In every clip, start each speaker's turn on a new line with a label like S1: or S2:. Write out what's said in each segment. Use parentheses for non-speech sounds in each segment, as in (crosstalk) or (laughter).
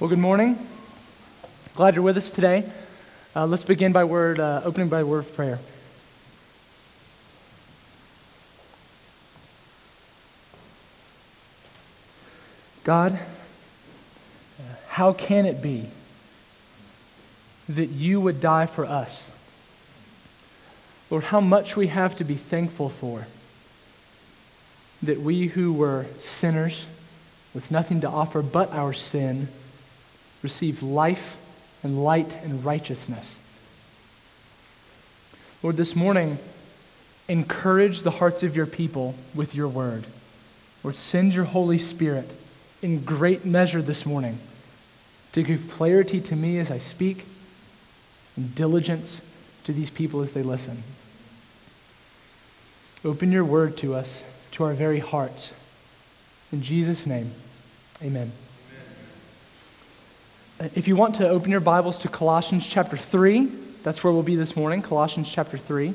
S1: Well, good morning. Glad you're with us today. Uh, let's begin by word, uh, opening by word of prayer. God, how can it be that you would die for us? Lord, how much we have to be thankful for that we who were sinners with nothing to offer but our sin receive life and light and righteousness. Lord, this morning, encourage the hearts of your people with your word. Lord, send your Holy Spirit in great measure this morning to give clarity to me as I speak and diligence to these people as they listen. Open your word to us, to our very hearts. In Jesus' name, amen. If you want to open your Bibles to Colossians chapter 3, that's where we'll be this morning, Colossians chapter 3.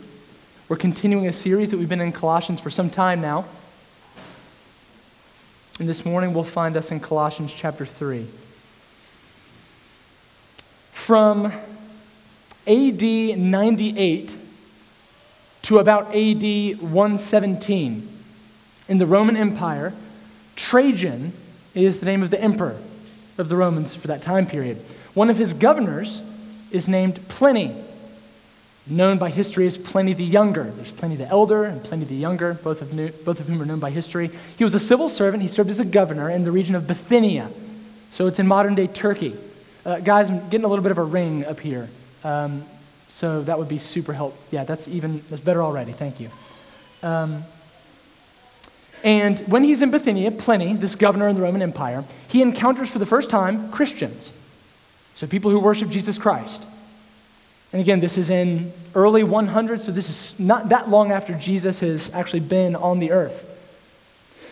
S1: We're continuing a series that we've been in Colossians for some time now. And this morning we'll find us in Colossians chapter 3. From AD 98 to about AD 117 in the Roman Empire, Trajan is the name of the emperor of the Romans for that time period. One of his governors is named Pliny, known by history as Pliny the Younger. There's Pliny the Elder and Pliny the Younger, both of, new, both of whom are known by history. He was a civil servant. He served as a governor in the region of Bithynia. So it's in modern day Turkey. Uh, guys, I'm getting a little bit of a ring up here. Um, so that would be super helpful. Yeah, that's even, that's better already. Thank you. Um, and when he's in Bithynia, Pliny, this governor in the Roman Empire, he encounters for the first time Christians. So people who worship Jesus Christ. And again, this is in early 100, so this is not that long after Jesus has actually been on the earth.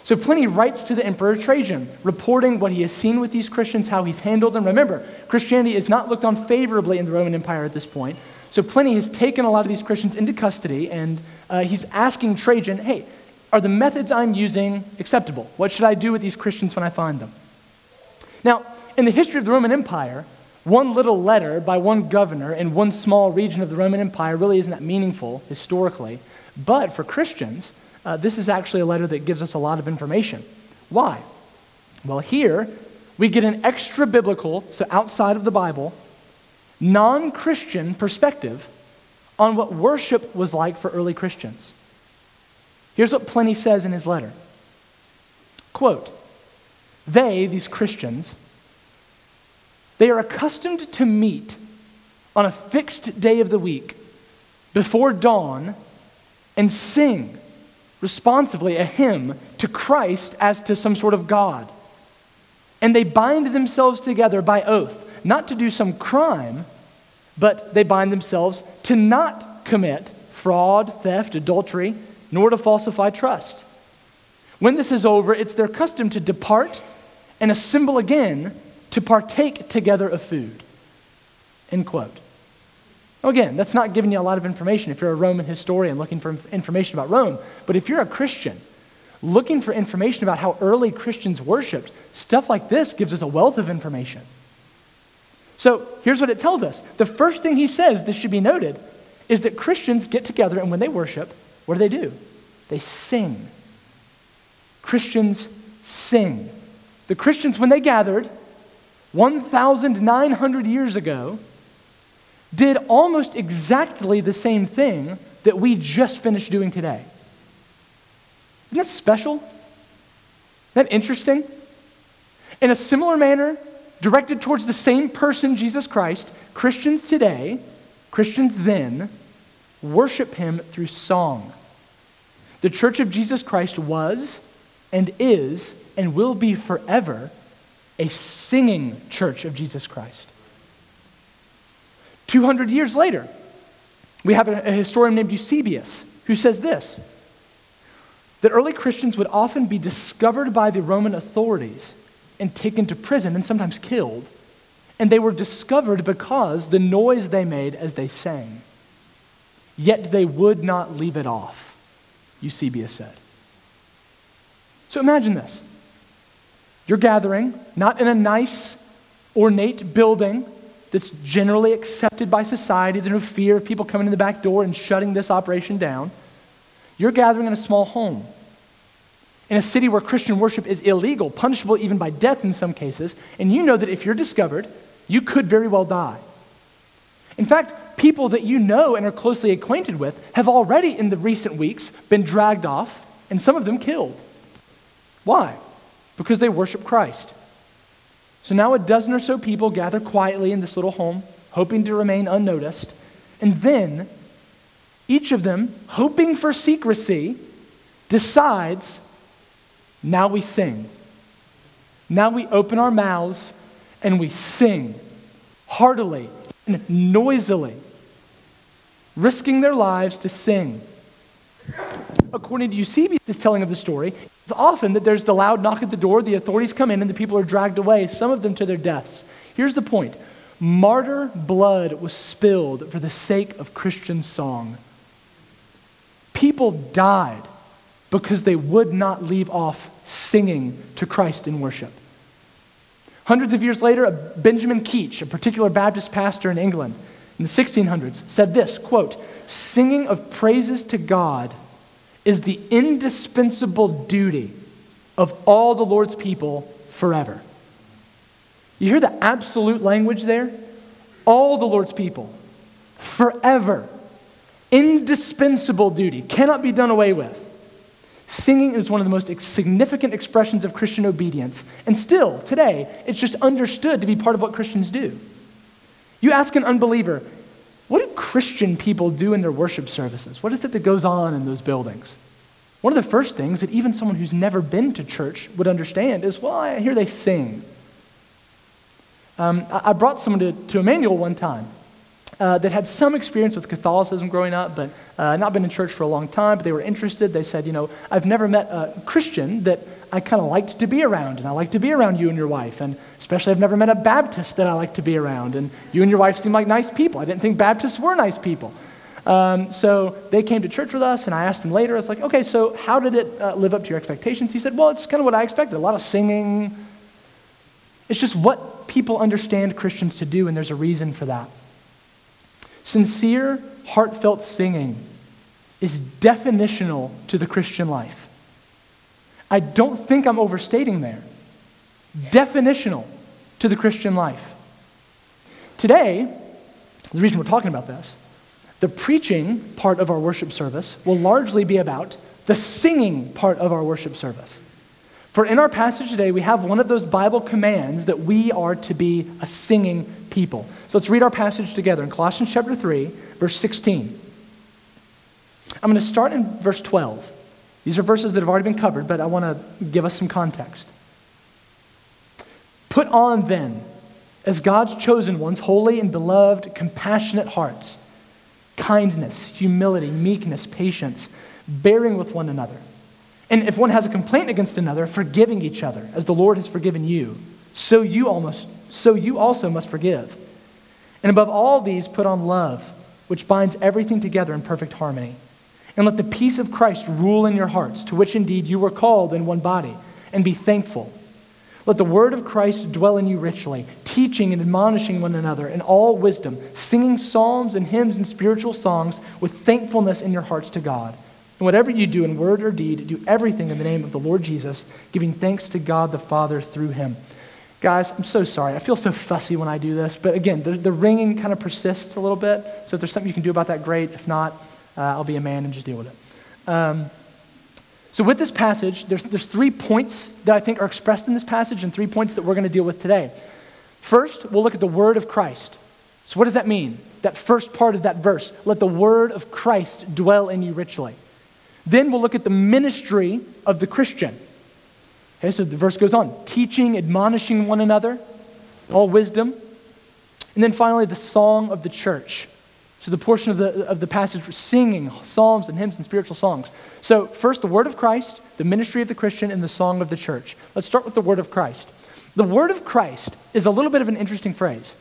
S1: So Pliny writes to the Emperor Trajan, reporting what he has seen with these Christians, how he's handled them. Remember, Christianity is not looked on favorably in the Roman Empire at this point. So Pliny has taken a lot of these Christians into custody, and uh, he's asking Trajan, hey, are the methods I'm using acceptable? What should I do with these Christians when I find them? Now, in the history of the Roman Empire, one little letter by one governor in one small region of the Roman Empire really isn't that meaningful historically. But for Christians, uh, this is actually a letter that gives us a lot of information. Why? Well, here we get an extra biblical, so outside of the Bible, non Christian perspective on what worship was like for early Christians. Here's what Pliny says in his letter Quote, they, these Christians, they are accustomed to meet on a fixed day of the week before dawn and sing responsively a hymn to Christ as to some sort of God. And they bind themselves together by oath, not to do some crime, but they bind themselves to not commit fraud, theft, adultery nor to falsify trust. When this is over, it's their custom to depart and assemble again to partake together of food. End quote. Again, that's not giving you a lot of information if you're a Roman historian looking for information about Rome. But if you're a Christian looking for information about how early Christians worshiped, stuff like this gives us a wealth of information. So here's what it tells us. The first thing he says, this should be noted, is that Christians get together and when they worship, what do they do? They sing. Christians sing. The Christians, when they gathered 1,900 years ago, did almost exactly the same thing that we just finished doing today. Isn't that special? Isn't that interesting? In a similar manner, directed towards the same person, Jesus Christ, Christians today, Christians then, worship him through song. The church of Jesus Christ was and is and will be forever a singing church of Jesus Christ. 200 years later, we have a, historian named Eusebius who says this that early Christians would often be discovered by the Roman authorities and taken to prison and sometimes killed. And they were discovered because the noise they made as they sang. Yet they would not leave it off, Eusebius said. So imagine this. You're gathering, not in a nice ornate building that's generally accepted by society. There's no fear of people coming in the back door and shutting this operation down. You're gathering in a small home. In a city where Christian worship is illegal, punishable even by death in some cases, and you know that if you're discovered, you could very well die. In fact, people that you know and are closely acquainted with have already in the recent weeks been dragged off and some of them killed. Why? Because they worship Christ. So now a dozen or so people gather quietly in this little home, hoping to remain unnoticed. And then each of them, hoping for secrecy, decides now we sing. Now we open our mouths and we sing heartily and noisily, risking their lives to sing. According to Eusebius' telling of the story, it's often that there's the loud knock at the door, the authorities come in, and the people are dragged away, some of them to their deaths. Here's the point martyr blood was spilled for the sake of Christian song. People died because they would not leave off singing to Christ in worship. Hundreds of years later, Benjamin Keach, a particular Baptist pastor in England in the 1600s, said this quote, Singing of praises to God is the indispensable duty of all the Lord's people forever. You hear the absolute language there? All the Lord's people, forever. Indispensable duty, cannot be done away with. Singing is one of the most significant expressions of Christian obedience. And still, today, it's just understood to be part of what Christians do. You ask an unbeliever, what do Christian people do in their worship services? What is it that goes on in those buildings? One of the first things that even someone who's never been to church would understand is, well, I hear they sing. Um, I brought someone to, to Emmanuel one time uh, that had some experience with Catholicism growing up, but uh, not been in church for a long time, but they were interested. They said, you know, I've never met a Christian that I kind of liked to be around, and I like to be around you and your wife. And especially, I've never met a Baptist that I like to be around. And you and your wife seem like nice people. I didn't think Baptists were nice people. Um, so they came to church with us, and I asked him later, I was like, okay, so how did it uh, live up to your expectations? He said, well, it's kind of what I expected a lot of singing. It's just what people understand Christians to do, and there's a reason for that. Sincere, heartfelt singing is definitional to the Christian life. I don't think I'm overstating there. Definitional to the Christian life. Today, the reason we're talking about this, the preaching part of our worship service will largely be about the singing part of our worship service. For in our passage today, we have one of those Bible commands that we are to be a singing people. So let's read our passage together in Colossians chapter 3, verse 16. I'm going to start in verse 12. These are verses that have already been covered, but I want to give us some context. Put on then, as God's chosen ones, holy and beloved, compassionate hearts, kindness, humility, meekness, patience, bearing with one another. And if one has a complaint against another, forgiving each other, as the Lord has forgiven you, so you almost so you also must forgive. And above all these, put on love, which binds everything together in perfect harmony. And let the peace of Christ rule in your hearts, to which indeed you were called in one body, and be thankful. Let the word of Christ dwell in you richly, teaching and admonishing one another in all wisdom, singing psalms and hymns and spiritual songs with thankfulness in your hearts to God. And whatever you do in word or deed, do everything in the name of the Lord Jesus, giving thanks to God the Father through him. Guys, I'm so sorry. I feel so fussy when I do this. But again, the, the ringing kind of persists a little bit. So if there's something you can do about that, great. If not, uh, I'll be a man and just deal with it. Um, so, with this passage, there's, there's three points that I think are expressed in this passage and three points that we're going to deal with today. First, we'll look at the word of Christ. So, what does that mean? That first part of that verse let the word of Christ dwell in you richly. Then we'll look at the ministry of the Christian. Okay, so the verse goes on teaching, admonishing one another, all wisdom. And then finally, the song of the church. So the portion of the, of the passage for singing psalms and hymns and spiritual songs. So, first, the word of Christ, the ministry of the Christian, and the song of the church. Let's start with the word of Christ. The word of Christ is a little bit of an interesting phrase.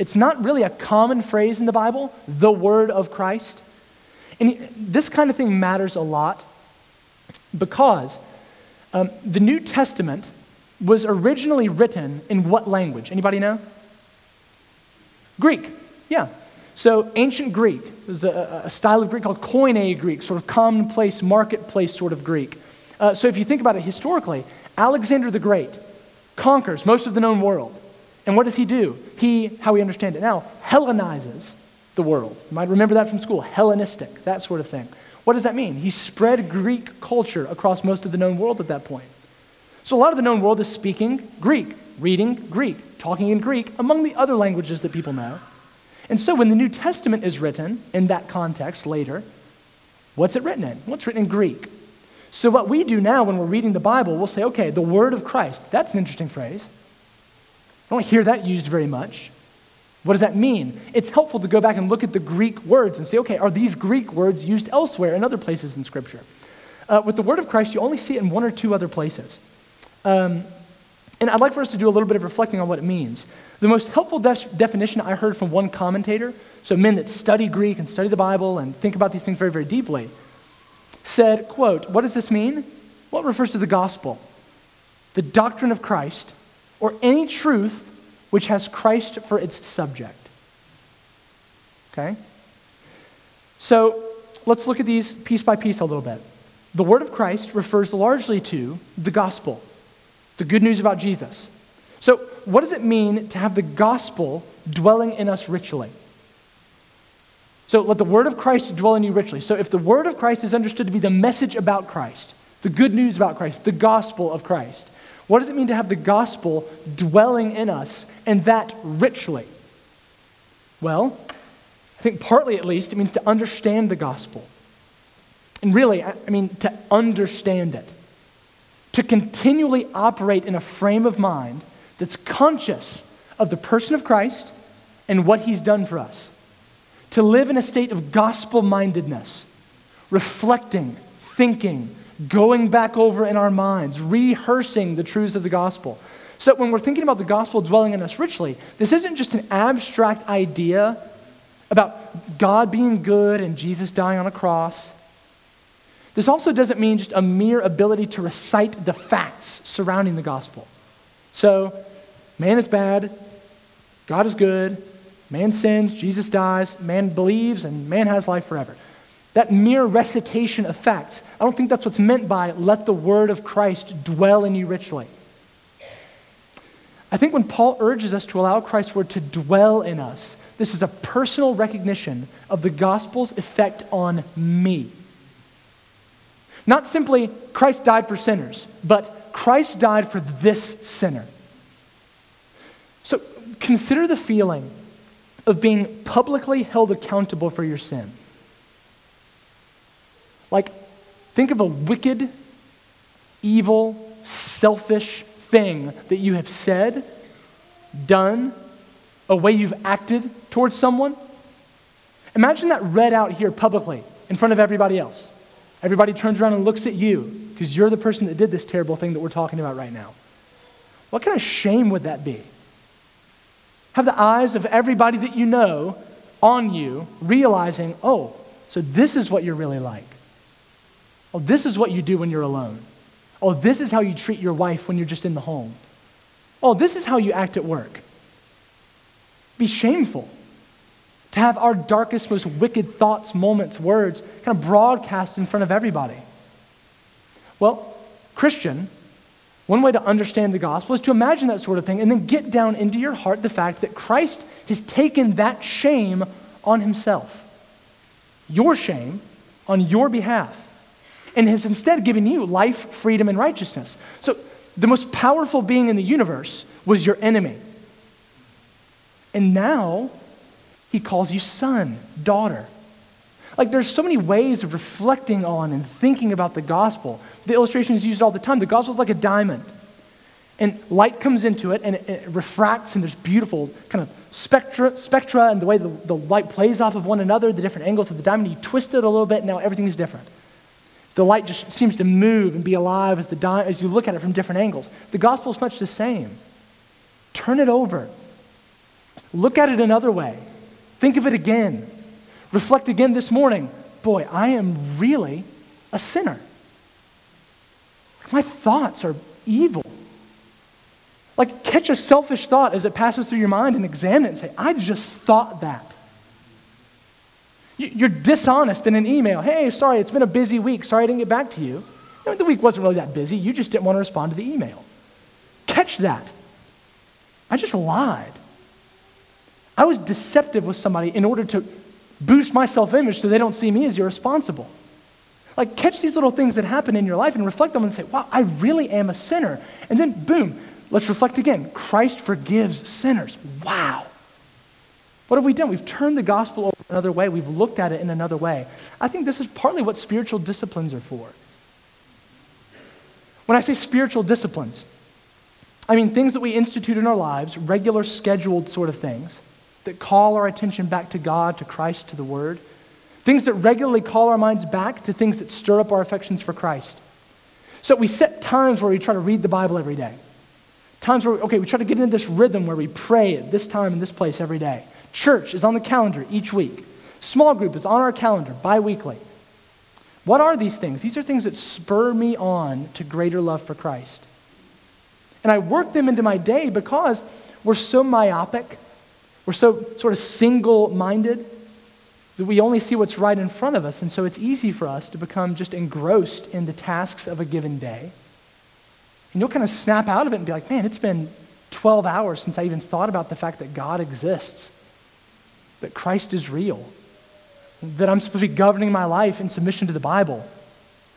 S1: It's not really a common phrase in the Bible, the word of Christ. And this kind of thing matters a lot because um, the New Testament was originally written in what language? Anybody know? Greek, yeah. So ancient Greek was a, a, style of Greek called Koine Greek, sort of commonplace, marketplace sort of Greek. Uh, so if you think about it historically, Alexander the Great conquers most of the known world. And what does he do? He, how we understand it now, Hellenizes the world. You might remember that from school, Hellenistic, that sort of thing. What does that mean? He spread Greek culture across most of the known world at that point. So a lot of the known world is speaking Greek, reading Greek, talking in Greek, among the other languages that people know. And so when the New Testament is written in that context later, what's it written in? It's written in Greek. So what we do now when we're reading the Bible, we'll say, okay, the word of Christ. That's an interesting phrase. I don't hear that used very much. What does that mean? It's helpful to go back and look at the Greek words and say, okay, are these Greek words used elsewhere in other places in Scripture? Uh, with the word of Christ, you only see it in one or two other places. Um, and I'd like for us to do a little bit of reflecting on what it means. The most helpful de- definition I heard from one commentator, so men that study Greek and study the Bible and think about these things very, very deeply, said, quote, what does this mean? Well, refers to the gospel, the doctrine of Christ, or any truth which has Christ for its subject. Okay? So let's look at these piece by piece a little bit. The word of Christ refers largely to the gospel, the good news about Jesus. So, what does it mean to have the gospel dwelling in us richly? So, let the word of Christ dwell in you richly. So, if the word of Christ is understood to be the message about Christ, the good news about Christ, the gospel of Christ, what does it mean to have the gospel dwelling in us and that richly? Well, I think partly at least, it means to understand the gospel. And really, I mean, to understand it. To continually operate in a frame of mind that's conscious of the person of Christ and what he's done for us. To live in a state of gospel mindedness, reflecting, thinking, going back over in our minds, rehearsing the truths of the gospel. So when we're thinking about the gospel dwelling in us richly, this isn't just an abstract idea about God being good and Jesus dying on a cross. This also doesn't mean just a mere ability to recite the facts surrounding the gospel. So, man is bad, God is good, man sins, Jesus dies, man believes, and man has life forever. That mere recitation of facts, I don't think that's what's meant by let the word of Christ dwell in you richly. I think when Paul urges us to allow Christ's word to dwell in us, this is a personal recognition of the gospel's effect on me. Not simply Christ died for sinners, but Christ died for this sinner. So consider the feeling of being publicly held accountable for your sin. Like, think of a wicked, evil, selfish thing that you have said, done, a way you've acted towards someone. Imagine that read out here publicly in front of everybody else. Everybody turns around and looks at you because you're the person that did this terrible thing that we're talking about right now. What kind of shame would that be? Have the eyes of everybody that you know on you, realizing, oh, so this is what you're really like. Oh, this is what you do when you're alone. Oh, this is how you treat your wife when you're just in the home. Oh, this is how you act at work. Be shameful to have our darkest, most wicked thoughts, moments, words kind of broadcast in front of everybody. Well, Christian, one way to understand the gospel is to imagine that sort of thing and then get down into your heart the fact that Christ has taken that shame on himself. Your shame on your behalf and has instead given you life, freedom, and righteousness. So the most powerful being in the universe was your enemy. And now he calls you son, daughter. Like there's so many ways of reflecting on and thinking about the gospel. The illustration is used all the time. The gospel is like a diamond. And light comes into it and it, it refracts, and there's beautiful kind of spectra, spectra and the way the, the light plays off of one another, the different angles of the diamond. You twist it a little bit, and now everything is different. The light just seems to move and be alive as, the di- as you look at it from different angles. The gospel is much the same. Turn it over. Look at it another way. Think of it again. Reflect again this morning. Boy, I am really a sinner. My thoughts are evil. Like, catch a selfish thought as it passes through your mind and examine it and say, I just thought that. You're dishonest in an email. Hey, sorry, it's been a busy week. Sorry I didn't get back to you. the week wasn't really that busy. You just didn't want to respond to the email. Catch that. I just lied. I was deceptive with somebody in order to boost my self image so they don't see me as irresponsible. Like, catch these little things that happen in your life and reflect on them and say, wow, I really am a sinner. And then, boom, let's reflect again. Christ forgives sinners. Wow. What have we done? We've turned the gospel over another way. We've looked at it in another way. I think this is partly what spiritual disciplines are for. When I say spiritual disciplines, I mean things that we institute in our lives, regular, scheduled sort of things that call our attention back to God, to Christ, to the Word. Things that regularly call our minds back to things that stir up our affections for Christ. So we set times where we try to read the Bible every day. Times where, okay, we try to get into this rhythm where we pray at this time in this place every day. Church is on the calendar each week. Small group is on our calendar bi weekly. What are these things? These are things that spur me on to greater love for Christ. And I work them into my day because we're so myopic, we're so sort of single minded that we only see what's right in front of us. And so it's easy for us to become just engrossed in the tasks of a given day. And you'll kind of snap out of it and be like, man, it's been 12 hours since I even thought about the fact that God exists that Christ is real, that I'm supposed to be governing my life in submission to the Bible.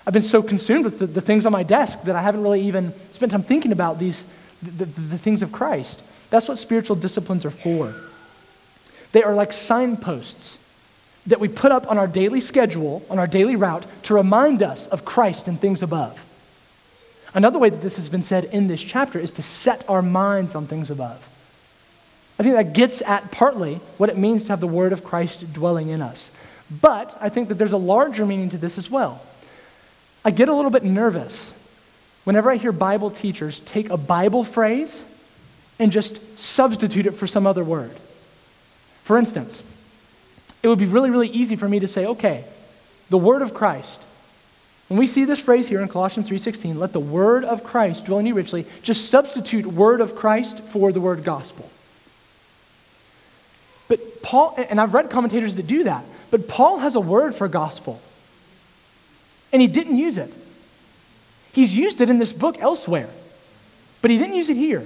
S1: I've been so consumed with the, the things on my desk that I haven't really even spent time thinking about these, the, the, the things of Christ. That's what spiritual disciplines are for. They are like signposts that we put up on our daily schedule, on our daily route, to remind us of Christ and things above. Another way that this has been said in this chapter is to set our minds on things above. I think that gets at partly what it means to have the word of Christ dwelling in us. But I think that there's a larger meaning to this as well. I get a little bit nervous whenever I hear Bible teachers take a Bible phrase and just substitute it for some other word. For instance, it would be really, really easy for me to say, okay, the word of Christ. When we see this phrase here in Colossians 3:16, let the word of Christ dwell in you richly, just substitute word of Christ for the word gospel. But Paul, and I've read commentators that do that, but Paul has a word for gospel. And he didn't use it. He's used it in this book elsewhere, but he didn't use it here.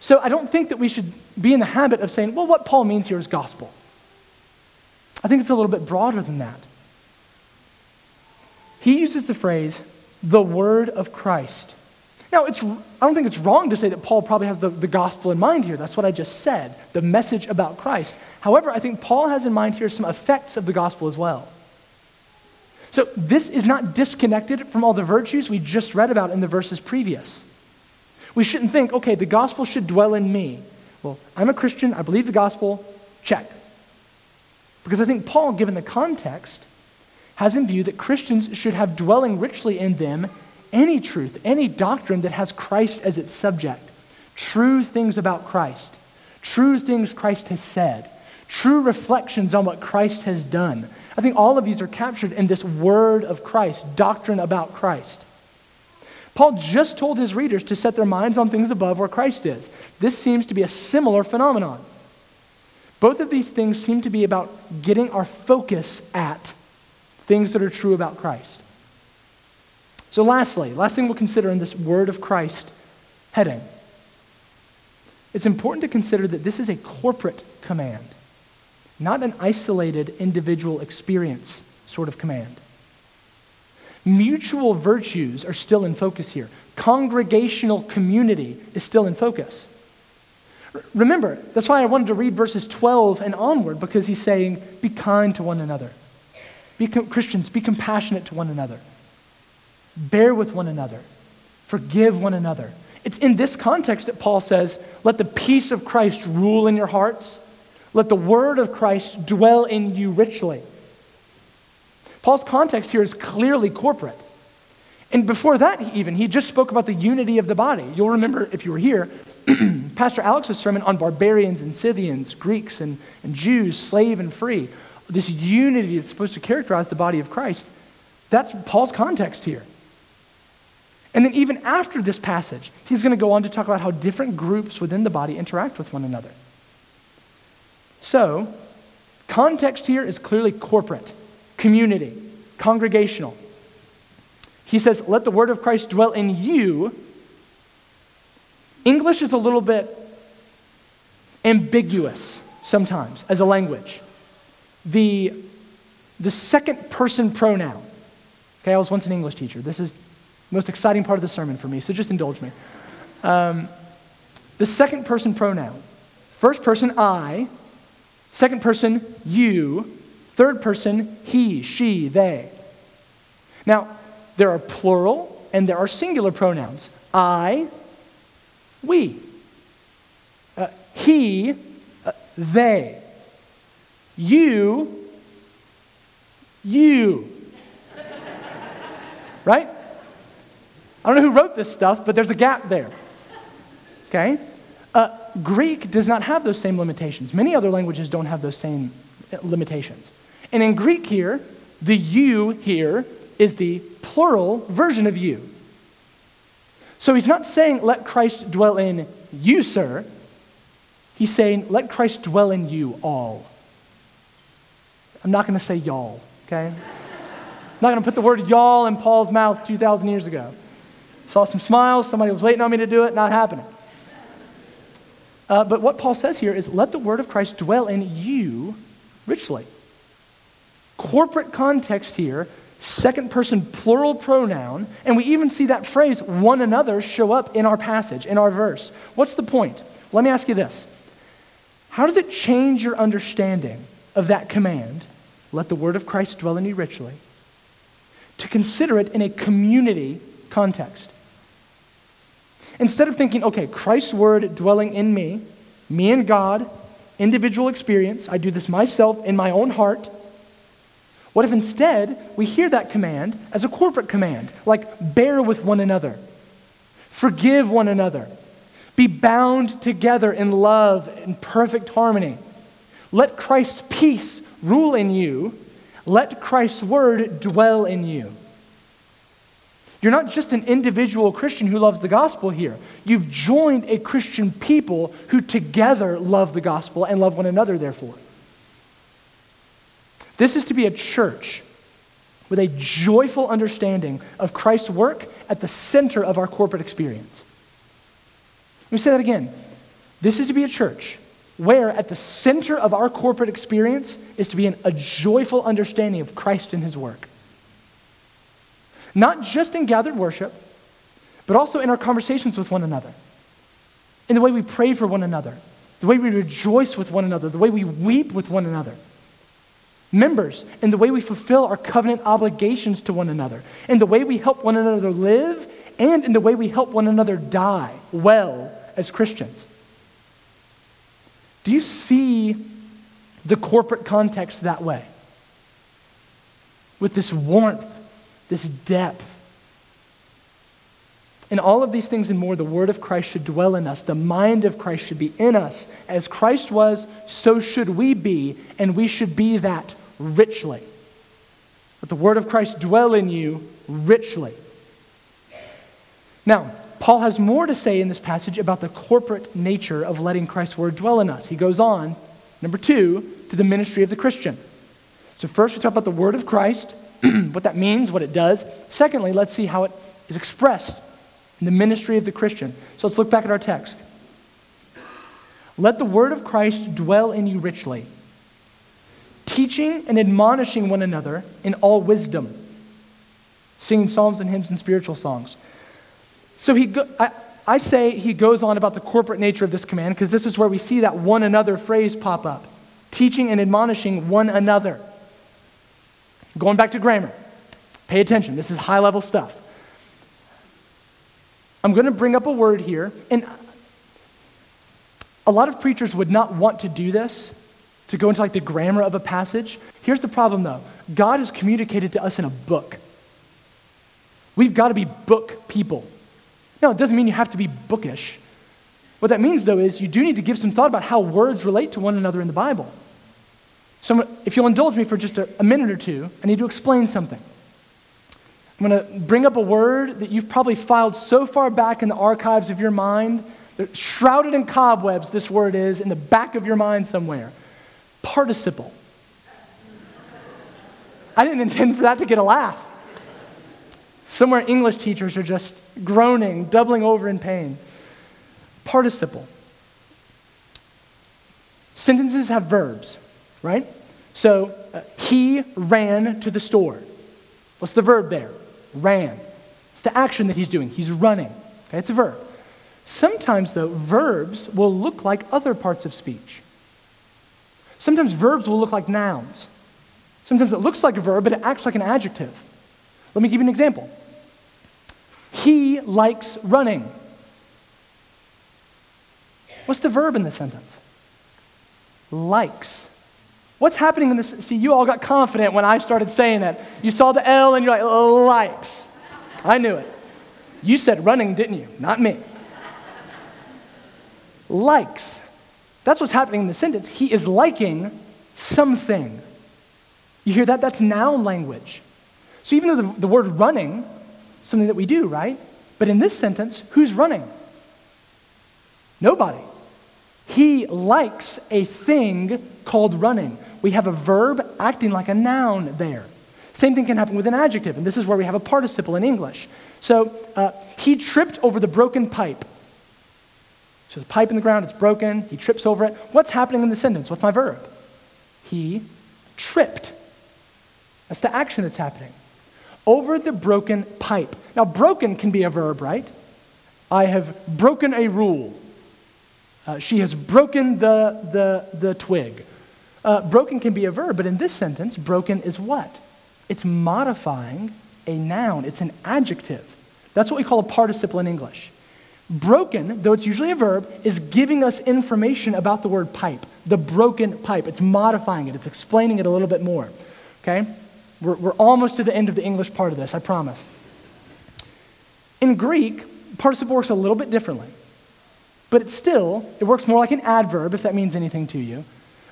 S1: So I don't think that we should be in the habit of saying, well, what Paul means here is gospel. I think it's a little bit broader than that. He uses the phrase, the word of Christ. Now, it's, I don't think it's wrong to say that Paul probably has the, the gospel in mind here. That's what I just said, the message about Christ. However, I think Paul has in mind here some effects of the gospel as well. So, this is not disconnected from all the virtues we just read about in the verses previous. We shouldn't think, okay, the gospel should dwell in me. Well, I'm a Christian, I believe the gospel, check. Because I think Paul, given the context, has in view that Christians should have dwelling richly in them any truth, any doctrine that has Christ as its subject, true things about Christ, true things Christ has said, true reflections on what Christ has done. I think all of these are captured in this word of Christ, doctrine about Christ. Paul just told his readers to set their minds on things above where Christ is. This seems to be a similar phenomenon. Both of these things seem to be about getting our focus at things that are true about Christ. So, lastly, last thing we'll consider in this word of Christ heading it's important to consider that this is a corporate command, not an isolated individual experience sort of command. Mutual virtues are still in focus here. Congregational community is still in focus. Remember, that's why I wanted to read verses 12 and onward, because he's saying, Be kind to one another. Be com- Christians, be compassionate to one another. Bear with one another. Forgive one another. It's in this context that Paul says, Let the peace of Christ rule in your hearts. Let the word of Christ dwell in you richly. Paul's context here is clearly corporate. And before that, even, he just spoke about the unity of the body. You'll remember, if you were here, (clears throat) Pastor Alex's sermon on barbarians and Scythians, Greeks and, and Jews, slave and free. This unity that's supposed to characterize the body of Christ. That's Paul's context here. And then, even after this passage, he's going to go on to talk about how different groups within the body interact with one another. So, context here is clearly corporate, community, congregational. He says, Let the word of Christ dwell in you. English is a little bit ambiguous sometimes as a language. The, the second person pronoun. Okay, I was once an English teacher. This is the most exciting part of the sermon for me, so just indulge me. Um, the second person pronoun. First person, I. Second person, you. Third person, he, she, they. Now, there are plural and there are singular pronouns. I, we. Uh, he, uh, they. You, you. (laughs) right? I don't know who wrote this stuff, but there's a gap there. Okay? Uh, Greek does not have those same limitations. Many other languages don't have those same limitations. And in Greek here, the you here is the plural version of you. So he's not saying, let Christ dwell in you, sir. He's saying, let Christ dwell in you all. I'm not going to say y'all, okay? I'm not going to put the word y'all in Paul's mouth 2,000 years ago. Saw some smiles, somebody was waiting on me to do it, not happening. Uh, but what Paul says here is let the word of Christ dwell in you richly. Corporate context here second person plural pronoun, and we even see that phrase, one another, show up in our passage, in our verse. What's the point? Let me ask you this How does it change your understanding of that command, let the word of Christ dwell in you richly, to consider it in a community context? Instead of thinking, okay, Christ's word dwelling in me, me and God, individual experience, I do this myself in my own heart what if instead we hear that command as a corporate command, like bear with one another, forgive one another, be bound together in love and perfect harmony? Let Christ's peace rule in you, let Christ's word dwell in you. You're not just an individual Christian who loves the gospel here. You've joined a Christian people who together love the gospel and love one another, therefore. This is to be a church with a joyful understanding of Christ's work at the center of our corporate experience. Let me say that again. This is to be a church where, at the center of our corporate experience, is to be an, a joyful understanding of Christ and his work. Not just in gathered worship, but also in our conversations with one another, in the way we pray for one another, the way we rejoice with one another, the way we weep with one another members in the way we fulfill our covenant obligations to one another, in the way we help one another live, and in the way we help one another die well as Christians. Do you see the corporate context that way? With this warmth, this depth. In all of these things and more, the word of Christ should dwell in us. The mind of Christ should be in us. As Christ was, so should we be, and we should be that richly. Let the word of Christ dwell in you richly. Now, Paul has more to say in this passage about the corporate nature of letting Christ's word dwell in us. He goes on, number two, to the ministry of the Christian. So, first, we talk about the word of Christ, (clears throat) what that means, what it does. Secondly, let's see how it is expressed in the ministry of the Christian. So, let's look back at our text. Let the word of Christ dwell in you richly teaching and admonishing one another in all wisdom, singing psalms and hymns and spiritual songs. So he go, I, I say he goes on about the corporate nature of this command because this is where we see that one another phrase pop up teaching and admonishing one another. Going back to grammar, pay attention. This is high level stuff. I'm going to bring up a word here, and a lot of preachers would not want to do this to go into like the grammar of a passage. Here's the problem though God has communicated to us in a book. We've got to be book people. Now, it doesn't mean you have to be bookish. What that means, though, is you do need to give some thought about how words relate to one another in the Bible. So, if you'll indulge me for just a, a minute or two, I need to explain something. I'm going to bring up a word that you've probably filed so far back in the archives of your mind, shrouded in cobwebs, this word is, in the back of your mind somewhere. Participle. I didn't intend for that to get a laugh. Somewhere English teachers are just groaning, doubling over in pain. Participle. Sentences have verbs, right? So, uh, he ran to the store. What's the verb there? Ran. It's the action that he's doing. He's running. Okay, it's a verb. Sometimes, though, verbs will look like other parts of speech. Sometimes verbs will look like nouns. Sometimes it looks like a verb, but it acts like an adjective. Let me give you an example. He likes running. What's the verb in this sentence? Likes. What's happening in this? See, you all got confident when I started saying that. You saw the L and you're like, likes. I knew it. You said running, didn't you? Not me. Likes. That's what's happening in the sentence. He is liking something. You hear that? That's noun language. So even though the, the word running, something that we do, right? But in this sentence, who's running? Nobody. He likes a thing called running. We have a verb acting like a noun there. Same thing can happen with an adjective, and this is where we have a participle in English. So uh, he tripped over the broken pipe. So the pipe in the ground, it's broken. He trips over it. What's happening in the sentence? What's my verb? He tripped. That's the action that's happening. Over the broken pipe. Now, broken can be a verb, right? I have broken a rule. Uh, she has broken the, the, the twig. Uh, broken can be a verb, but in this sentence, broken is what? It's modifying a noun, it's an adjective. That's what we call a participle in English. Broken, though it's usually a verb, is giving us information about the word pipe, the broken pipe. It's modifying it, it's explaining it a little bit more. Okay? We're, we're almost to the end of the English part of this, I promise. In Greek, participle works a little bit differently. But it still, it works more like an adverb, if that means anything to you.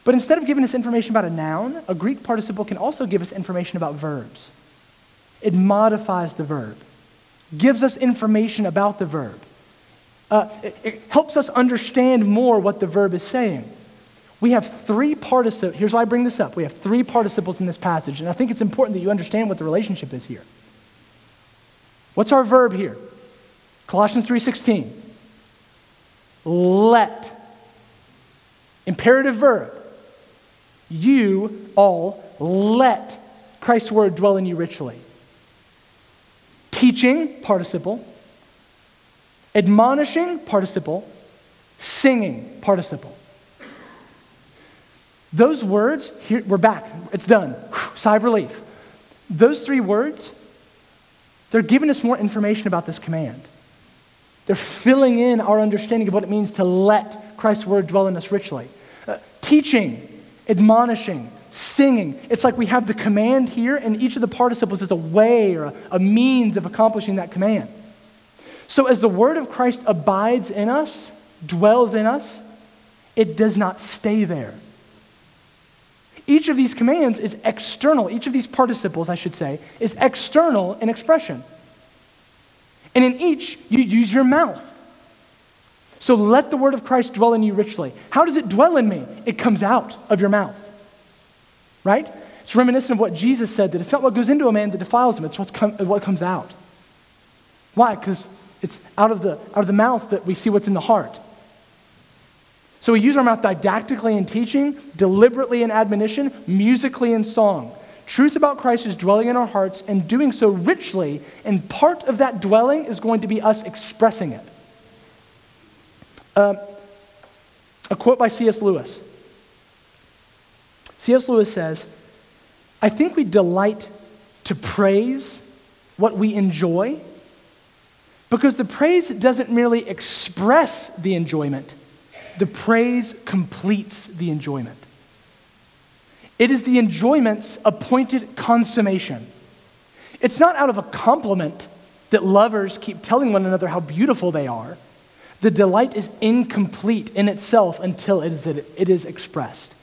S1: But instead of giving us information about a noun, a Greek participle can also give us information about verbs. It modifies the verb, gives us information about the verb. Uh, it, it helps us understand more what the verb is saying. We have three participles. Here's why I bring this up. We have three participles in this passage, and I think it's important that you understand what the relationship is here. What's our verb here? Colossians 3:16 let. Imperative verb. You all let Christ's word dwell in you richly. Teaching, participle. Admonishing, participle. Singing, participle. Those words, here, we're back. It's done. Whew, sigh of relief. Those three words, they're giving us more information about this command. They're filling in our understanding of what it means to let Christ's word dwell in us richly. Uh, teaching, admonishing, singing. It's like we have the command here, and each of the participles is a way or a, a means of accomplishing that command. So as the word of Christ abides in us, dwells in us, it does not stay there. Each of these commands is external. Each of these participles, I should say, is external in expression. And in each, you use your mouth. So let the word of Christ dwell in you richly. How does it dwell in me? It comes out of your mouth. Right? It's reminiscent of what Jesus said that it's not what goes into a man that defiles him, it's what's com- what comes out. Why? Because it's out of, the, out of the mouth that we see what's in the heart. So we use our mouth didactically in teaching, deliberately in admonition, musically in song. Truth about Christ is dwelling in our hearts and doing so richly, and part of that dwelling is going to be us expressing it. Uh, a quote by C.S. Lewis. C.S. Lewis says, I think we delight to praise what we enjoy because the praise doesn't merely express the enjoyment, the praise completes the enjoyment. It is the enjoyment's appointed consummation. It's not out of a compliment that lovers keep telling one another how beautiful they are. The delight is incomplete in itself until it is, it is expressed.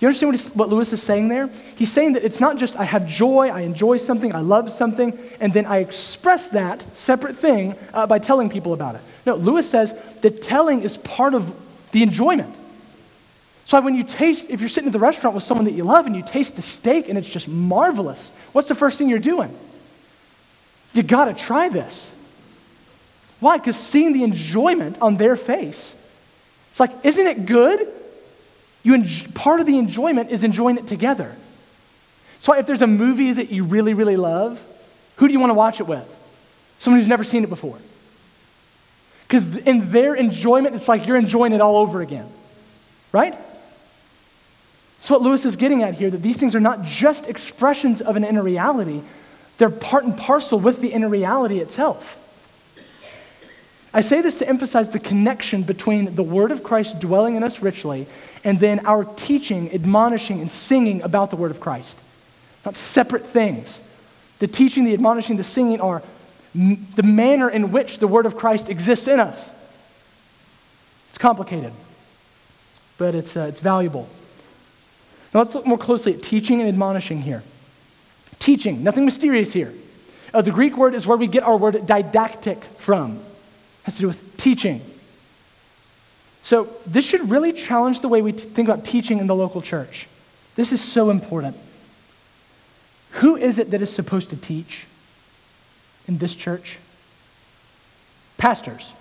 S1: you understand what, what Lewis is saying there? He's saying that it's not just I have joy, I enjoy something, I love something, and then I express that separate thing uh, by telling people about it. No, Lewis says that telling is part of the enjoyment. So when you taste, if you're sitting at the restaurant with someone that you love and you taste the steak and it's just marvelous, what's the first thing you're doing? You gotta try this. Why? Because seeing the enjoyment on their face, it's like, isn't it good? You enjoy, part of the enjoyment is enjoying it together. So if there's a movie that you really, really love, who do you want to watch it with? Someone who's never seen it before. Because in their enjoyment, it's like you're enjoying it all over again. Right? So what Lewis is getting at here, that these things are not just expressions of an inner reality, they're part and parcel with the inner reality itself. I say this to emphasize the connection between the Word of Christ dwelling in us richly and then our teaching, admonishing, and singing about the Word of Christ. Not separate things. The teaching, the admonishing, the singing are m- the manner in which the Word of Christ exists in us. It's complicated, but it's, uh, it's valuable. Now let's look more closely at teaching and admonishing here. Teaching, nothing mysterious here. Uh, the Greek word is where we get our word didactic from has to do with teaching. So, this should really challenge the way we t- think about teaching in the local church. This is so important. Who is it that is supposed to teach in this church? Pastors,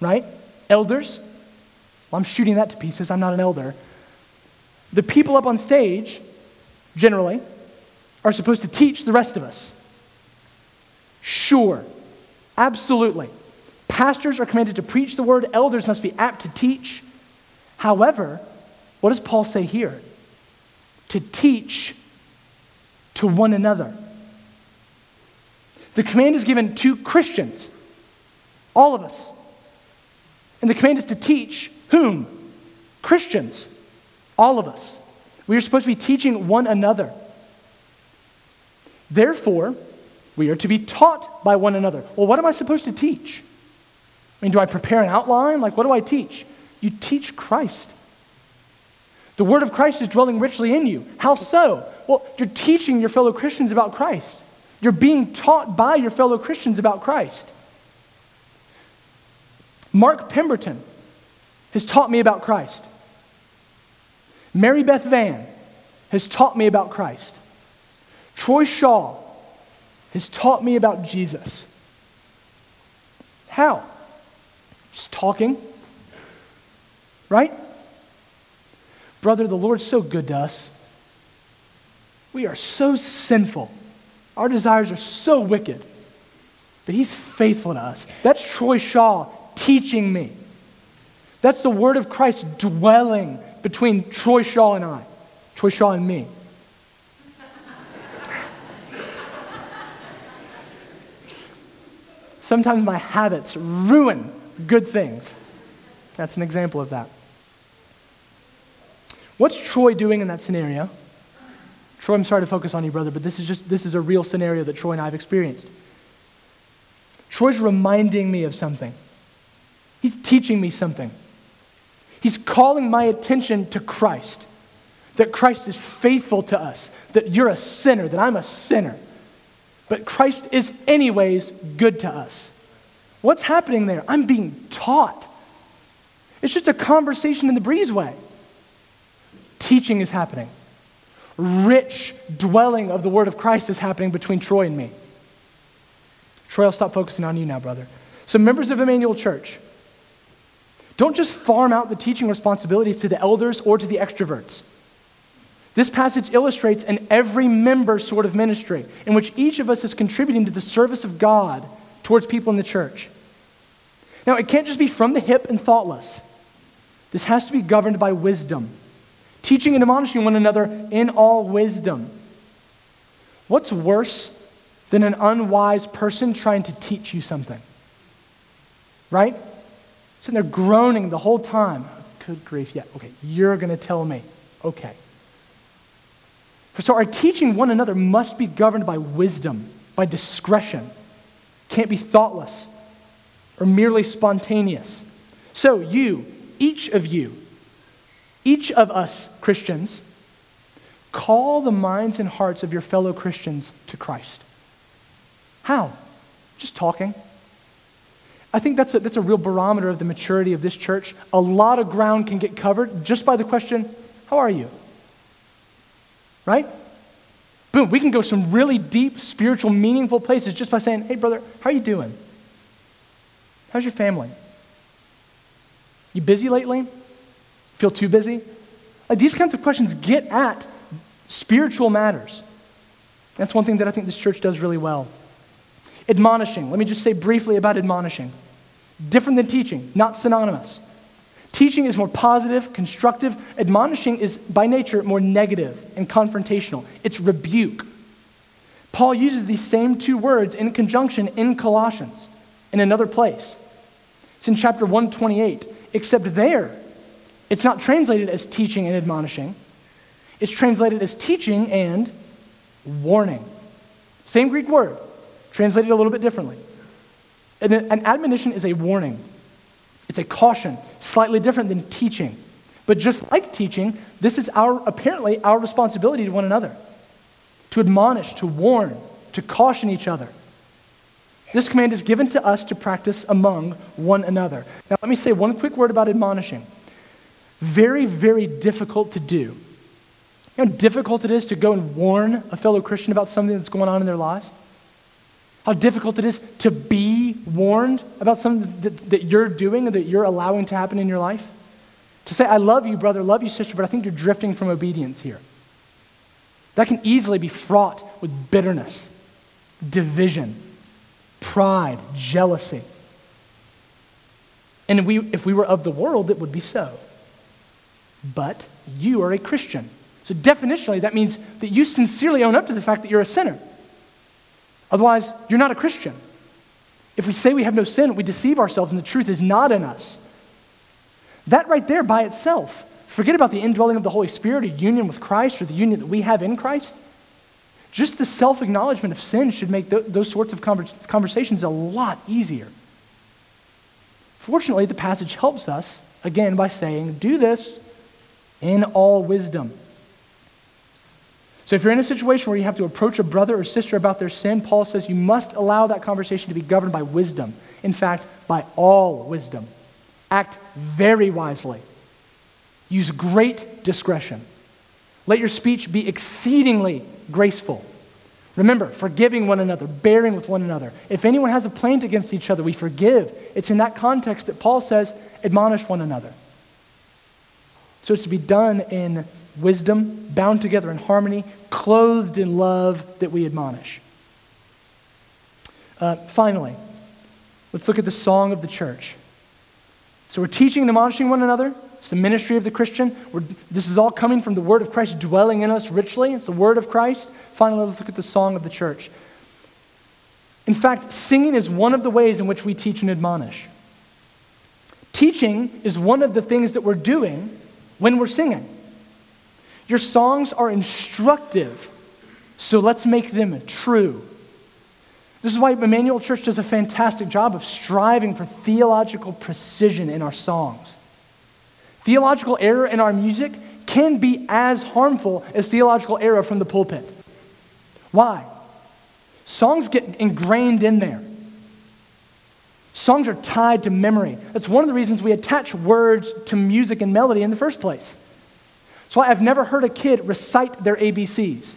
S1: right? Elders. Well, I'm shooting that to pieces. I'm not an elder. The people up on stage, generally, are supposed to teach the rest of us. Sure, absolutely. Pastors are commanded to preach the word, elders must be apt to teach. However, what does Paul say here? To teach to one another. The command is given to Christians, all of us. And the command is to teach whom? Christians, all of us. We are supposed to be teaching one another. Therefore, we are to be taught by one another. Well, what am I supposed to teach? I mean, do I prepare an outline? Like, what do I teach? You teach Christ. The word of Christ is dwelling richly in you. How so? Well, you're teaching your fellow Christians about Christ. You're being taught by your fellow Christians about Christ. Mark Pemberton has taught me about Christ. Mary Beth Van has taught me about Christ. Troy Shaw has taught me about Jesus. How? Just talking. Right? Brother, the Lord's so good to us. We are so sinful. Our desires are so wicked. But He's faithful to us. That's Troy Shaw teaching me. That's the word of Christ dwelling between Troy Shaw and I, Troy Shaw and me. Sometimes my habits ruin good things. That's an example of that. What's Troy doing in that scenario? Troy, I'm sorry to focus on you, brother, but this is just this is a real scenario that Troy and I have experienced. Troy's reminding me of something. He's teaching me something. He's calling my attention to Christ. That Christ is faithful to us, that you're a sinner, that I'm a sinner. But Christ is, anyways, good to us. What's happening there? I'm being taught. It's just a conversation in the breezeway. Teaching is happening. Rich dwelling of the word of Christ is happening between Troy and me. Troy, I'll stop focusing on you now, brother. So, members of Emmanuel Church, don't just farm out the teaching responsibilities to the elders or to the extroverts. This passage illustrates an every member sort of ministry in which each of us is contributing to the service of God towards people in the church. Now, it can't just be from the hip and thoughtless. This has to be governed by wisdom, teaching and admonishing one another in all wisdom. What's worse than an unwise person trying to teach you something? Right? Sitting there groaning the whole time. Good grief, yeah, okay, you're going to tell me. Okay. So, our teaching one another must be governed by wisdom, by discretion. Can't be thoughtless or merely spontaneous. So, you, each of you, each of us Christians, call the minds and hearts of your fellow Christians to Christ. How? Just talking. I think that's a, that's a real barometer of the maturity of this church. A lot of ground can get covered just by the question, How are you? Right? Boom, we can go some really deep, spiritual, meaningful places just by saying, Hey, brother, how are you doing? How's your family? You busy lately? Feel too busy? Like these kinds of questions get at spiritual matters. That's one thing that I think this church does really well. Admonishing. Let me just say briefly about admonishing. Different than teaching, not synonymous. Teaching is more positive, constructive. Admonishing is by nature more negative and confrontational. It's rebuke. Paul uses these same two words in conjunction in Colossians in another place. It's in chapter 128, except there, it's not translated as teaching and admonishing. It's translated as teaching and warning. Same Greek word, translated a little bit differently. An, an admonition is a warning, it's a caution, slightly different than teaching. But just like teaching, this is our apparently our responsibility to one another. To admonish, to warn, to caution each other. This command is given to us to practice among one another. Now, let me say one quick word about admonishing. Very, very difficult to do. You know how difficult it is to go and warn a fellow Christian about something that's going on in their lives? How difficult it is to be warned about something that, that you're doing or that you're allowing to happen in your life? To say, I love you, brother, love you, sister, but I think you're drifting from obedience here. That can easily be fraught with bitterness, division, pride, jealousy. And we, if we were of the world, it would be so. But you are a Christian. So, definitionally, that means that you sincerely own up to the fact that you're a sinner. Otherwise, you're not a Christian. If we say we have no sin, we deceive ourselves and the truth is not in us. That right there by itself, forget about the indwelling of the Holy Spirit or union with Christ or the union that we have in Christ. Just the self acknowledgement of sin should make th- those sorts of conversations a lot easier. Fortunately, the passage helps us, again, by saying, do this in all wisdom. So if you're in a situation where you have to approach a brother or sister about their sin, Paul says you must allow that conversation to be governed by wisdom. In fact, by all wisdom. Act very wisely. Use great discretion. Let your speech be exceedingly graceful. Remember, forgiving one another, bearing with one another. If anyone has a plaint against each other, we forgive. It's in that context that Paul says, admonish one another. So it's to be done in wisdom, bound together in harmony, clothed in love that we admonish. Uh, finally, let's look at the song of the church. So we're teaching and admonishing one another. It's the ministry of the Christian. We're, this is all coming from the word of Christ dwelling in us richly. It's the word of Christ. Finally, let's look at the song of the church. In fact, singing is one of the ways in which we teach and admonish. Teaching is one of the things that we're doing when we're singing. Your songs are instructive, so let's make them true. This is why Emmanuel Church does a fantastic job of striving for theological precision in our songs. Theological error in our music can be as harmful as theological error from the pulpit. Why? Songs get ingrained in there. Songs are tied to memory. That's one of the reasons we attach words to music and melody in the first place. That's why I've never heard a kid recite their ABCs.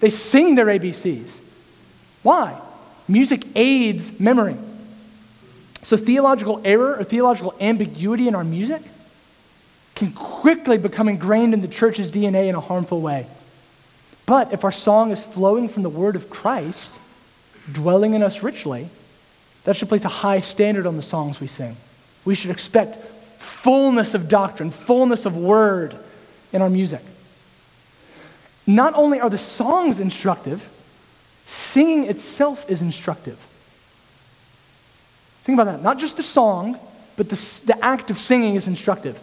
S1: They sing their ABCs. Why? Music aids memory. So, theological error or theological ambiguity in our music can quickly become ingrained in the church's DNA in a harmful way. But if our song is flowing from the word of Christ, dwelling in us richly, that should place a high standard on the songs we sing. We should expect fullness of doctrine, fullness of word in our music. Not only are the songs instructive, singing itself is instructive. Think about that. Not just the song, but the, the act of singing is instructive.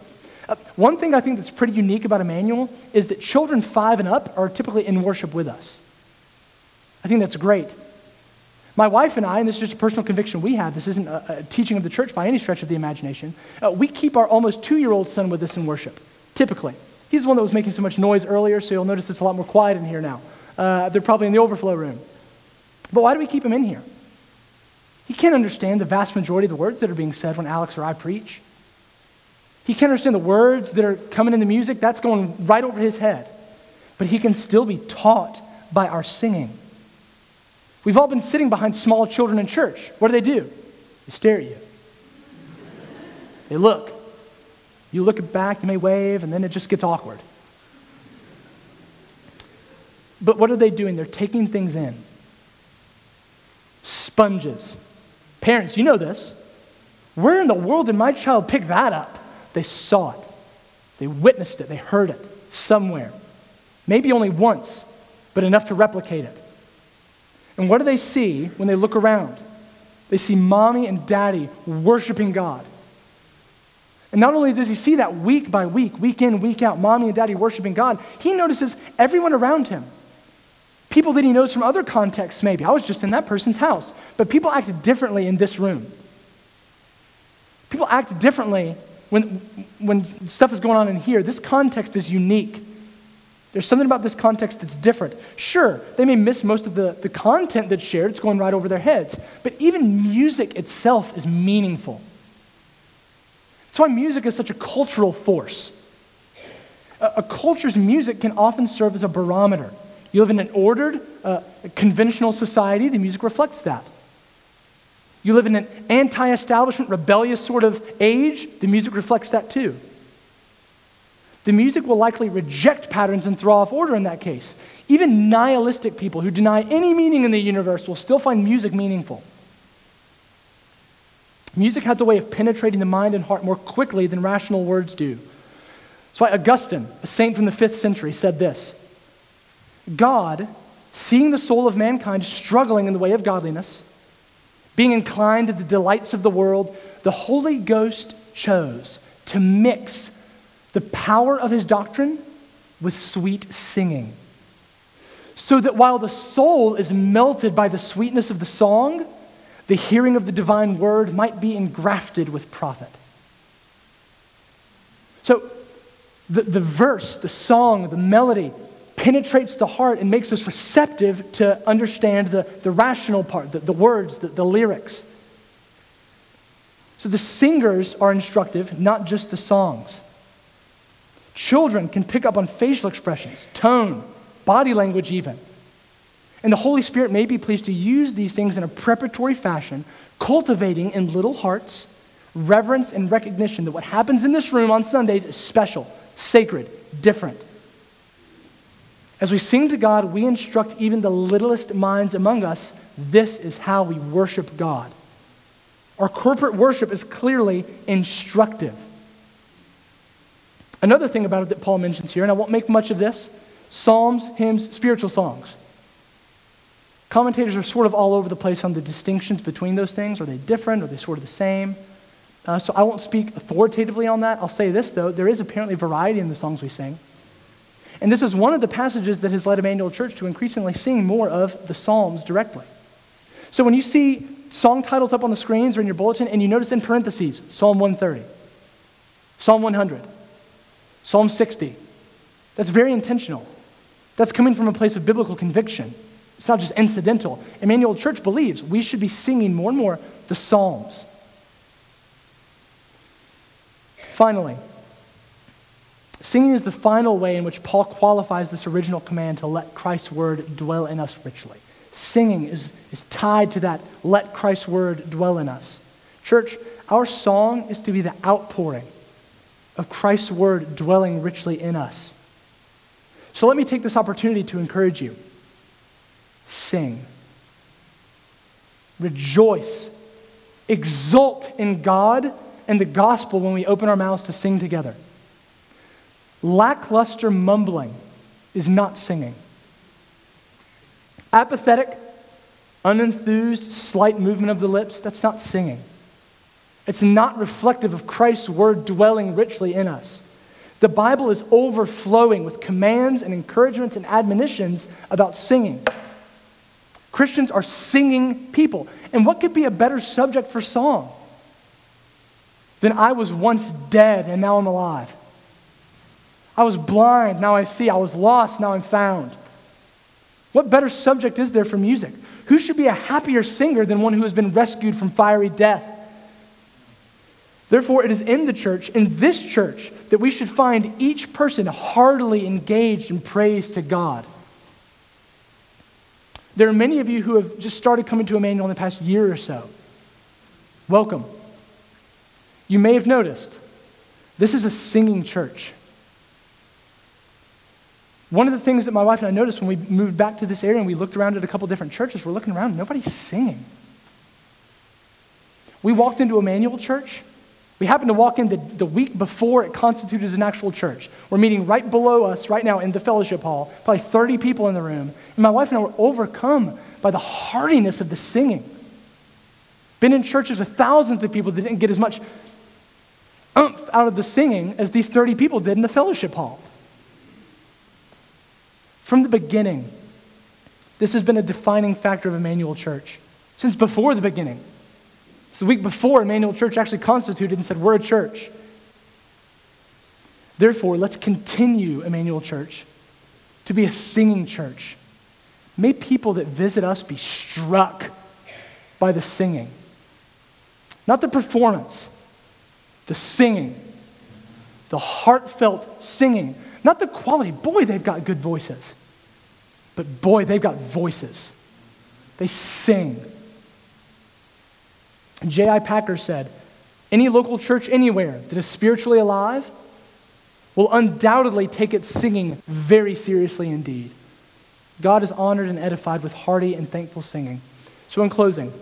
S1: Uh, one thing I think that's pretty unique about Emmanuel is that children five and up are typically in worship with us. I think that's great. My wife and I, and this is just a personal conviction we have, this isn't a, a teaching of the church by any stretch of the imagination, uh, we keep our almost two year old son with us in worship, typically. He's the one that was making so much noise earlier, so you'll notice it's a lot more quiet in here now. Uh, they're probably in the overflow room. But why do we keep him in here? He can't understand the vast majority of the words that are being said when Alex or I preach. He can't understand the words that are coming in the music. That's going right over his head. But he can still be taught by our singing. We've all been sitting behind small children in church. What do they do? They stare at you. They look. You look back, you may wave, and then it just gets awkward. But what are they doing? They're taking things in. Sponges. Parents, you know this. Where in the world did my child pick that up? They saw it, they witnessed it, they heard it somewhere. Maybe only once, but enough to replicate it. And what do they see when they look around? They see mommy and daddy worshiping God. And not only does he see that week by week, week in, week out, mommy and daddy worshiping God, he notices everyone around him. People that he knows from other contexts, maybe. I was just in that person's house. But people acted differently in this room. People act differently when, when stuff is going on in here. This context is unique. There's something about this context that's different. Sure, they may miss most of the, the content that's shared, it's going right over their heads. But even music itself is meaningful. That's why music is such a cultural force. A, a culture's music can often serve as a barometer. You live in an ordered, uh, conventional society, the music reflects that. You live in an anti establishment, rebellious sort of age, the music reflects that too. The music will likely reject patterns and throw off order in that case. Even nihilistic people who deny any meaning in the universe will still find music meaningful. Music has a way of penetrating the mind and heart more quickly than rational words do. That's why Augustine, a saint from the fifth century, said this God, seeing the soul of mankind struggling in the way of godliness, being inclined to the delights of the world, the Holy Ghost chose to mix the power of his doctrine with sweet singing. So that while the soul is melted by the sweetness of the song, the hearing of the divine word might be engrafted with profit. So the, the verse, the song, the melody penetrates the heart and makes us receptive to understand the, the rational part, the, the words, the, the lyrics. So the singers are instructive, not just the songs. Children can pick up on facial expressions, tone, body language, even. And the Holy Spirit may be pleased to use these things in a preparatory fashion, cultivating in little hearts reverence and recognition that what happens in this room on Sundays is special, sacred, different. As we sing to God, we instruct even the littlest minds among us this is how we worship God. Our corporate worship is clearly instructive. Another thing about it that Paul mentions here, and I won't make much of this psalms, hymns, spiritual songs. Commentators are sort of all over the place on the distinctions between those things. Are they different? Are they sort of the same? Uh, so I won't speak authoritatively on that. I'll say this, though there is apparently variety in the songs we sing. And this is one of the passages that has led Emmanuel Church to increasingly sing more of the Psalms directly. So when you see song titles up on the screens or in your bulletin, and you notice in parentheses Psalm 130, Psalm 100, Psalm 60. That's very intentional. That's coming from a place of biblical conviction. It's not just incidental. Emmanuel Church believes we should be singing more and more the Psalms. Finally, singing is the final way in which Paul qualifies this original command to let Christ's word dwell in us richly. Singing is, is tied to that, let Christ's word dwell in us. Church, our song is to be the outpouring of Christ's word dwelling richly in us. So let me take this opportunity to encourage you. Sing. Rejoice. Exult in God and the gospel when we open our mouths to sing together. Lackluster mumbling is not singing. Apathetic, unenthused, slight movement of the lips, that's not singing. It's not reflective of Christ's word dwelling richly in us. The Bible is overflowing with commands and encouragements and admonitions about singing. Christians are singing people. And what could be a better subject for song than I was once dead and now I'm alive? I was blind, now I see. I was lost, now I'm found. What better subject is there for music? Who should be a happier singer than one who has been rescued from fiery death? Therefore, it is in the church, in this church, that we should find each person heartily engaged in praise to God. There are many of you who have just started coming to Emmanuel in the past year or so. Welcome. You may have noticed this is a singing church. One of the things that my wife and I noticed when we moved back to this area and we looked around at a couple different churches, we're looking around, nobody's singing. We walked into Emmanuel Church. We happened to walk in the, the week before it constituted as an actual church. We're meeting right below us right now in the fellowship hall, probably 30 people in the room. And my wife and I were overcome by the heartiness of the singing. Been in churches with thousands of people that didn't get as much oomph out of the singing as these 30 people did in the fellowship hall. From the beginning, this has been a defining factor of Emmanuel Church. Since before the beginning. It's the week before Emmanuel Church actually constituted and said, We're a church. Therefore, let's continue, Emmanuel Church, to be a singing church. May people that visit us be struck by the singing. Not the performance, the singing, the heartfelt singing. Not the quality. Boy, they've got good voices. But boy, they've got voices. They sing. J.I. Packer said, Any local church anywhere that is spiritually alive will undoubtedly take its singing very seriously indeed. God is honored and edified with hearty and thankful singing. So, in closing,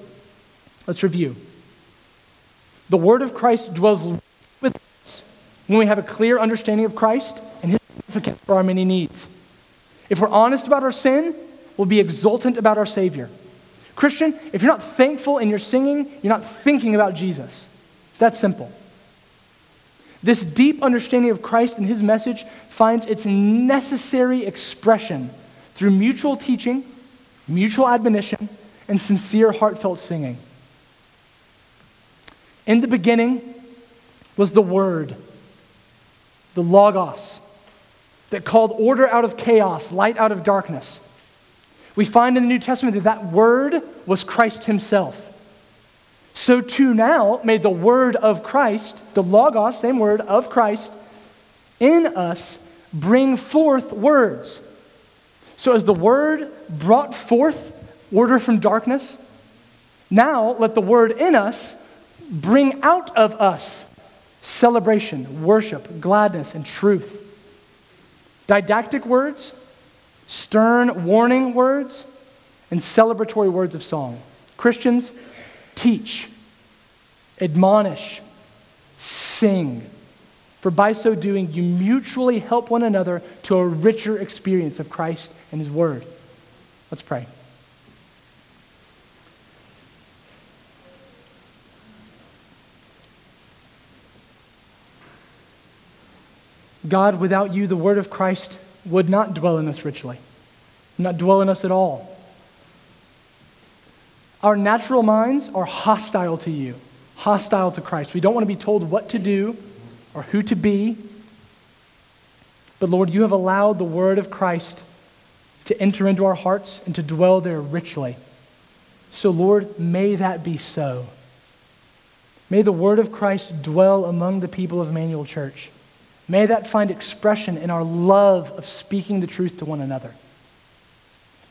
S1: let's review. The word of Christ dwells with us when we have a clear understanding of Christ for our many needs. If we're honest about our sin, we'll be exultant about our Savior. Christian, if you're not thankful in your singing, you're not thinking about Jesus. It's that simple. This deep understanding of Christ and his message finds its necessary expression through mutual teaching, mutual admonition, and sincere, heartfelt singing. In the beginning was the Word, the Logos, that called order out of chaos, light out of darkness. We find in the New Testament that that word was Christ himself. So too now may the word of Christ, the Logos, same word of Christ, in us bring forth words. So as the word brought forth order from darkness, now let the word in us bring out of us celebration, worship, gladness, and truth. Didactic words stern warning words, and celebratory words of song. Christians, teach, admonish, sing. For by so doing, you mutually help one another to a richer experience of Christ and His Word. Let's pray. God, without you, the Word of Christ would not dwell in us richly, not dwell in us at all. Our natural minds are hostile to you, hostile to Christ. We don't want to be told what to do or who to be. But Lord, you have allowed the word of Christ to enter into our hearts and to dwell there richly. So, Lord, may that be so. May the word of Christ dwell among the people of Emmanuel Church. May that find expression in our love of speaking the truth to one another.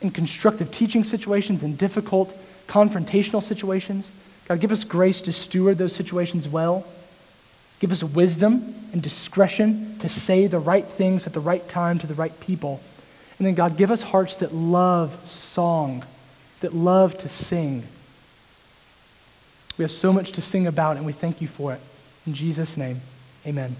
S1: In constructive teaching situations, in difficult confrontational situations, God, give us grace to steward those situations well. Give us wisdom and discretion to say the right things at the right time to the right people. And then, God, give us hearts that love song, that love to sing. We have so much to sing about, and we thank you for it. In Jesus' name, amen.